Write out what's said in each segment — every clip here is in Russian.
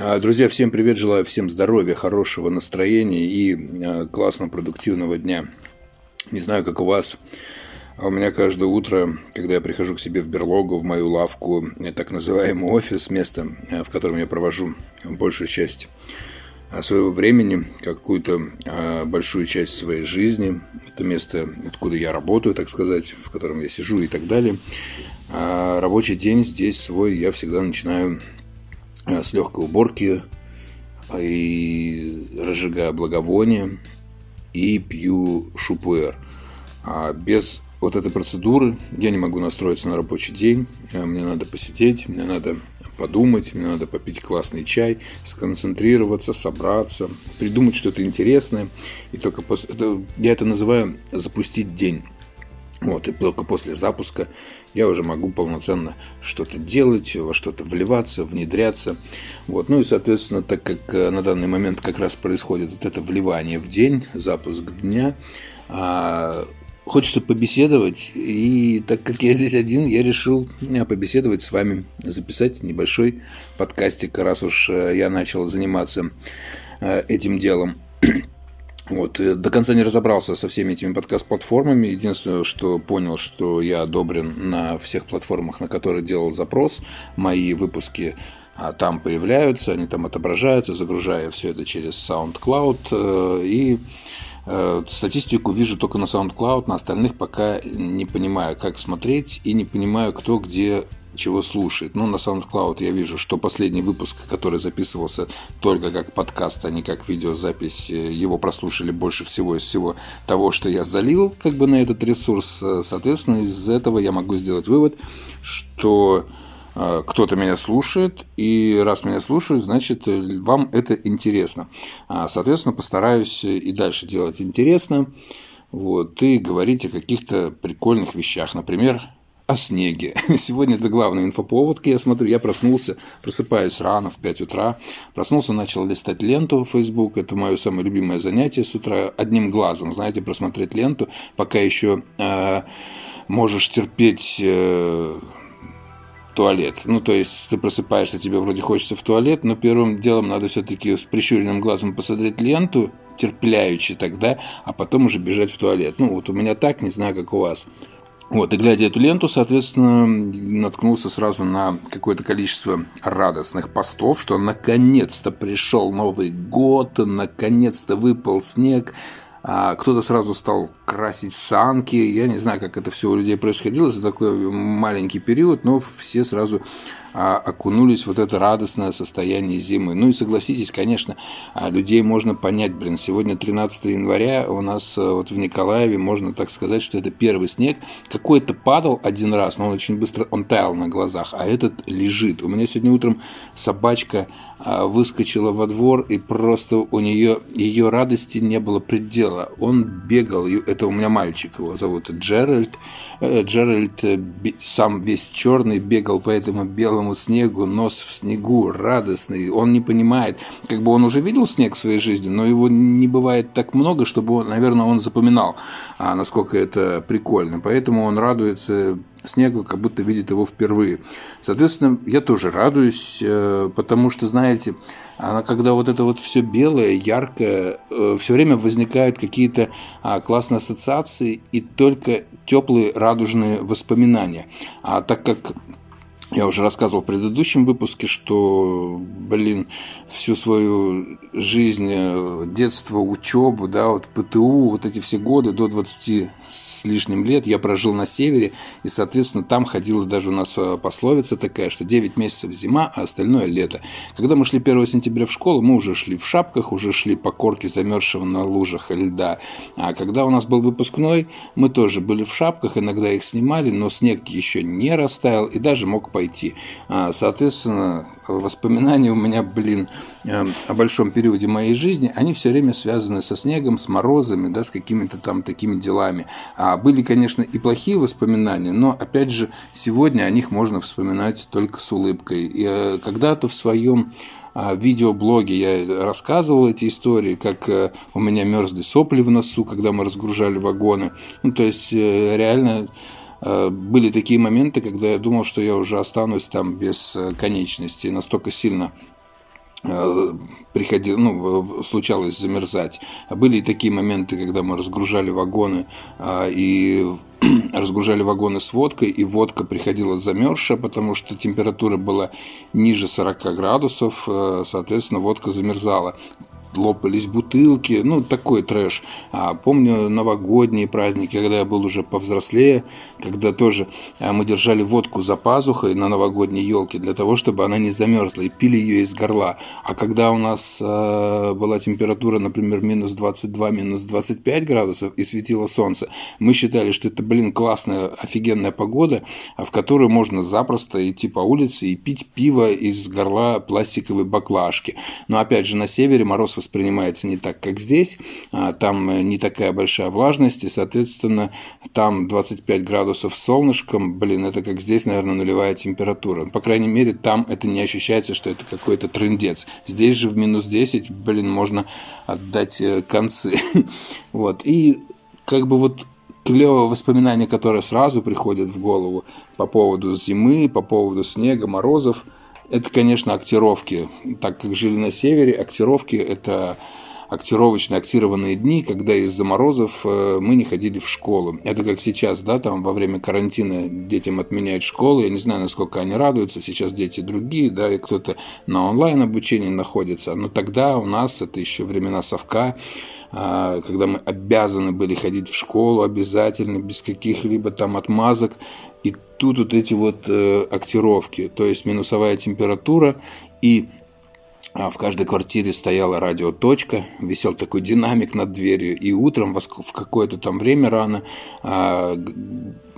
А, друзья, всем привет, желаю всем здоровья, хорошего настроения и а, классного продуктивного дня. Не знаю, как у вас, а у меня каждое утро, когда я прихожу к себе в берлогу, в мою лавку, так называемый офис, место, в котором я провожу большую часть своего времени, какую-то большую часть своей жизни, это место, откуда я работаю, так сказать, в котором я сижу и так далее. А рабочий день здесь свой я всегда начинаю Э, с легкой уборки и разжигаю благовония и пью шупуэр. А без вот этой процедуры я не могу настроиться на рабочий день. Э, мне надо посидеть, мне надо подумать, мне надо попить классный чай, сконцентрироваться, собраться, придумать что-то интересное. И только после... Я это называю запустить день. Вот, и только после запуска я уже могу полноценно что-то делать, во что-то вливаться, внедряться. Вот. Ну и, соответственно, так как э, на данный момент как раз происходит вот это вливание в день, запуск дня, а, хочется побеседовать. И так как я здесь один, я решил э, побеседовать с вами, записать небольшой подкастик, раз уж э, я начал заниматься этим делом. Вот, до конца не разобрался со всеми этими подкаст-платформами. Единственное, что понял, что я одобрен на всех платформах, на которые делал запрос. Мои выпуски а, там появляются, они там отображаются, загружая все это через SoundCloud. Э, и э, статистику вижу только на SoundCloud, на остальных пока не понимаю, как смотреть и не понимаю, кто где чего слушает. Ну, на SoundCloud я вижу, что последний выпуск, который записывался только как подкаст, а не как видеозапись, э, его прослушали больше всего из всего того, что я залил как бы на этот ресурс. Э, соответственно, из этого я могу сделать вывод, что э, кто-то меня слушает, и раз меня слушают, значит, вам это интересно. А, соответственно, постараюсь и дальше делать интересно, вот, и говорить о каких-то прикольных вещах. Например, о снеге. Сегодня это главный инфоповод, я смотрю. Я проснулся, просыпаюсь рано, в 5 утра. Проснулся, начал листать ленту в Facebook. Это мое самое любимое занятие с утра. Одним глазом, знаете, просмотреть ленту, пока еще э, можешь терпеть... Э, туалет. Ну, то есть, ты просыпаешься, тебе вроде хочется в туалет, но первым делом надо все-таки с прищуренным глазом посмотреть ленту, терпляючи тогда, а потом уже бежать в туалет. Ну, вот у меня так, не знаю, как у вас. Вот, и глядя эту ленту, соответственно, наткнулся сразу на какое-то количество радостных постов, что наконец-то пришел Новый год, наконец-то выпал снег, а кто-то сразу стал красить санки. Я не знаю, как это все у людей происходило за такой маленький период, но все сразу а, окунулись в вот это радостное состояние зимы. Ну и согласитесь, конечно, а, людей можно понять, блин, сегодня 13 января, у нас а, вот в Николаеве, можно так сказать, что это первый снег. Какой-то падал один раз, но он очень быстро, он таял на глазах, а этот лежит. У меня сегодня утром собачка выскочила во двор, и просто у нее, ее радости не было предела. Он бегал, это у меня мальчик, его зовут Джеральд. Э, Джеральд э, сам весь черный, бегал по этому белому снегу, нос в снегу, радостный. Он не понимает, как бы он уже видел снег в своей жизни, но его не бывает так много, чтобы, он, наверное, он запоминал, а, насколько это прикольно. Поэтому он радуется снегу, как будто видит его впервые. Соответственно, я тоже радуюсь, э, потому что, знаете, она, когда вот это вот все белое, яркое, э, все время возникают какие-то а, классные ассоциации и только теплые радужные воспоминания. А так как я уже рассказывал в предыдущем выпуске, что, блин, всю свою жизнь, э, детство, учебу, да, вот ПТУ, вот эти все годы до 20 с лишним лет я прожил на севере, и, соответственно, там ходила даже у нас э, пословица такая, что 9 месяцев зима, а остальное лето. Когда мы шли 1 сентября в школу, мы уже шли в шапках, уже шли по корке замерзшего на лужах льда. А когда у нас был выпускной, мы тоже были в шапках, иногда их снимали, но снег еще не растаял и даже мог пойти. А, соответственно, воспоминания у меня, блин, э, о большом периоде моей жизни, они все время связаны со снегом, с морозами, да, с какими-то там такими делами. А были, конечно, и плохие воспоминания, но, опять же, сегодня о них можно вспоминать только с улыбкой. И э, когда-то в своем а, видеоблоге я рассказывал эти истории, как э, у меня мерзли сопли в носу, когда мы разгружали вагоны. Ну, то есть, реально Э, были такие моменты, когда я думал, что я уже останусь там без э, конечности. Настолько сильно Э, приходил, ну, случалось замерзать. А были и такие моменты, когда мы разгружали вагоны а, и разгружали вагоны с водкой, и водка приходила замерзшая, потому что температура была ниже 40 градусов, э, соответственно, водка замерзала лопались бутылки, ну, такой трэш. А, помню новогодние праздники, когда я был уже повзрослее, когда тоже а, мы держали водку за пазухой на новогодней елке для того, чтобы она не замерзла, и пили ее из горла. А когда у нас а, была температура, например, минус 22, минус 25 градусов, и светило солнце, мы считали, что это, блин, классная, офигенная погода, в которую можно запросто идти по улице и пить пиво из горла пластиковой баклажки. Но, опять же, на севере мороз воспринимается не так, как здесь. А, там э, не такая большая влажность, и, соответственно, там 25 градусов солнышком, блин, это как здесь, наверное, нулевая температура. По крайней мере, там это не ощущается, что это какой-то трендец. Здесь же в минус 10, блин, можно отдать э, концы. Вот. И как бы вот клевое воспоминание, которое сразу приходит в голову по поводу зимы, по поводу снега, морозов – это, конечно, актировки. Так как жили на севере, актировки – это актировочные, актированные дни, когда из-за морозов э, мы не ходили в школу. Это как сейчас, да, там во время карантина детям отменяют школу. Я не знаю, насколько они радуются. Сейчас дети другие, да, и кто-то на онлайн обучении находится. Но тогда у нас, это еще времена совка, а, когда мы обязаны были ходить в школу обязательно, без каких-либо там отмазок. И тут вот эти вот э, актировки, то есть минусовая температура и в каждой квартире стояла радиоточка, висел такой динамик над дверью, и утром в какое-то там время рано а,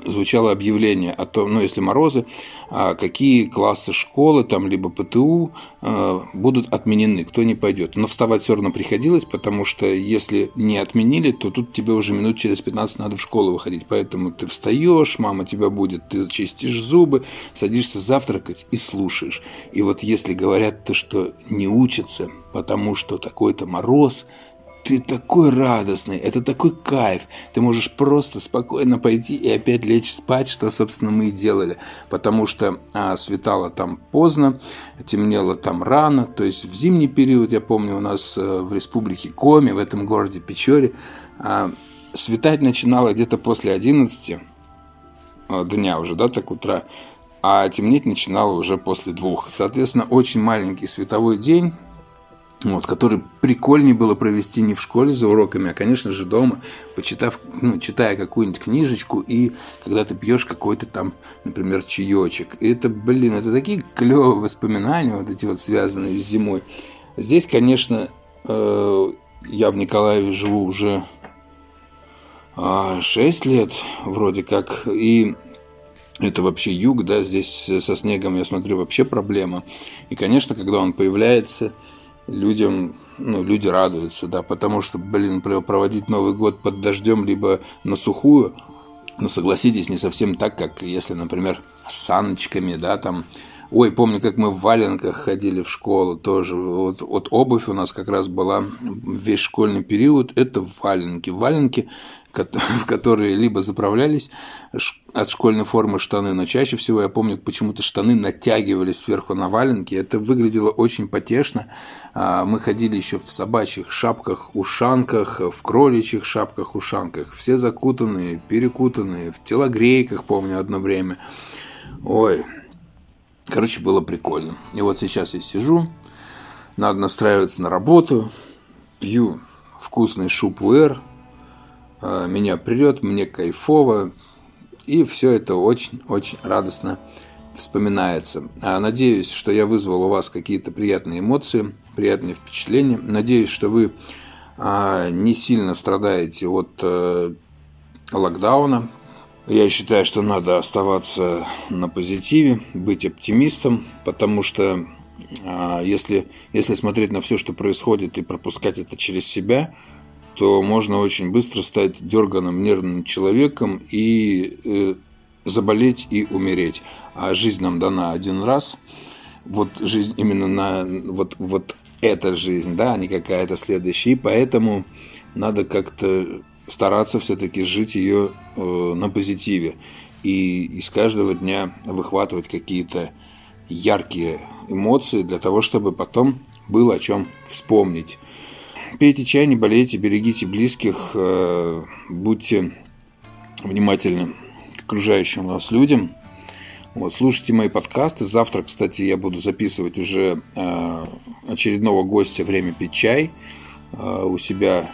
звучало объявление о том, ну, если морозы, а, какие классы школы, там, либо ПТУ а, будут отменены, кто не пойдет. Но вставать все равно приходилось, потому что если не отменили, то тут тебе уже минут через 15 надо в школу выходить. Поэтому ты встаешь, мама тебя будет, ты чистишь зубы, садишься завтракать и слушаешь. И вот если говорят то, что не учатся, потому что такой-то мороз – ты такой радостный, это такой кайф. Ты можешь просто спокойно пойти и опять лечь спать, что, собственно, мы и делали. Потому что а, светало там поздно, темнело там рано. То есть в зимний период, я помню, у нас а, в республике Коми, в этом городе Печоре, а, светать начинало где-то после 11 а, дня уже, да, так утра. А темнеть начинало уже после двух. Соответственно, очень маленький световой день вот, который прикольнее было провести не в школе за уроками, а, конечно же, дома, почитав, ну, читая какую-нибудь книжечку, и когда ты пьешь какой-то там, например, чаечек. И это, блин, это такие клевые воспоминания, вот эти вот связанные с зимой. Здесь, конечно, э, я в Николаеве живу уже э, 6 лет, вроде как, и это вообще юг, да, здесь со снегом, я смотрю, вообще проблема. И, конечно, когда он появляется, людям, ну, люди радуются, да, потому что, блин, проводить Новый год под дождем, либо на сухую, ну, согласитесь, не совсем так, как если, например, с саночками, да, там, Ой, помню, как мы в валенках ходили в школу тоже. Вот, вот обувь у нас как раз была весь школьный период. Это валенки. Валенки в которые либо заправлялись от школьной формы штаны, но чаще всего я помню, почему-то штаны натягивались сверху на валенки. Это выглядело очень потешно. А, мы ходили еще в собачьих шапках, ушанках, в кроличьих шапках, ушанках. Все закутанные, перекутанные, в телогрейках, помню, одно время. Ой, короче, было прикольно. И вот сейчас я сижу, надо настраиваться на работу, пью вкусный шупуэр, а, меня прет, мне кайфово, и все это очень-очень радостно вспоминается. А надеюсь, что я вызвал у вас какие-то приятные эмоции, приятные впечатления. Надеюсь, что вы а, не сильно страдаете от э, локдауна. Я считаю, что надо оставаться на позитиве, быть оптимистом, потому что а, если, если смотреть на все, что происходит, и пропускать это через себя – то можно очень быстро стать дерганым нервным человеком и э, заболеть и умереть. А жизнь нам дана один раз. Вот жизнь именно на вот, вот эта жизнь, да, а не какая-то следующая. И поэтому надо как-то стараться все-таки жить ее э, на позитиве. И из каждого дня выхватывать какие-то яркие эмоции для того, чтобы потом было о чем вспомнить. Пейте чай, не болейте, берегите близких, э, будьте внимательны к окружающим вас людям. Вот, слушайте мои подкасты. Завтра, кстати, я буду записывать уже э, очередного гостя «Время пить чай» э, у себя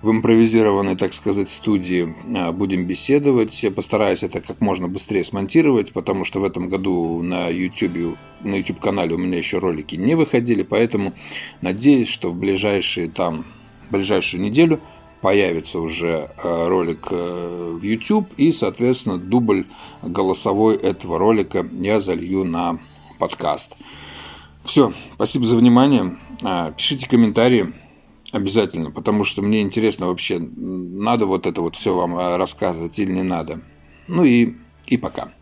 в импровизированной, так сказать, студии а, будем беседовать. Я постараюсь это как можно быстрее смонтировать, потому что в этом году на YouTube, на YouTube канале у меня еще ролики не выходили, поэтому надеюсь, что в ближайшие там, ближайшую неделю появится уже а, ролик э, в YouTube и, соответственно, дубль голосовой этого ролика я залью на подкаст. Все, спасибо за внимание. А, пишите комментарии. Обязательно, потому что мне интересно вообще, надо вот это вот все вам э, рассказывать или не надо. Ну и, и пока.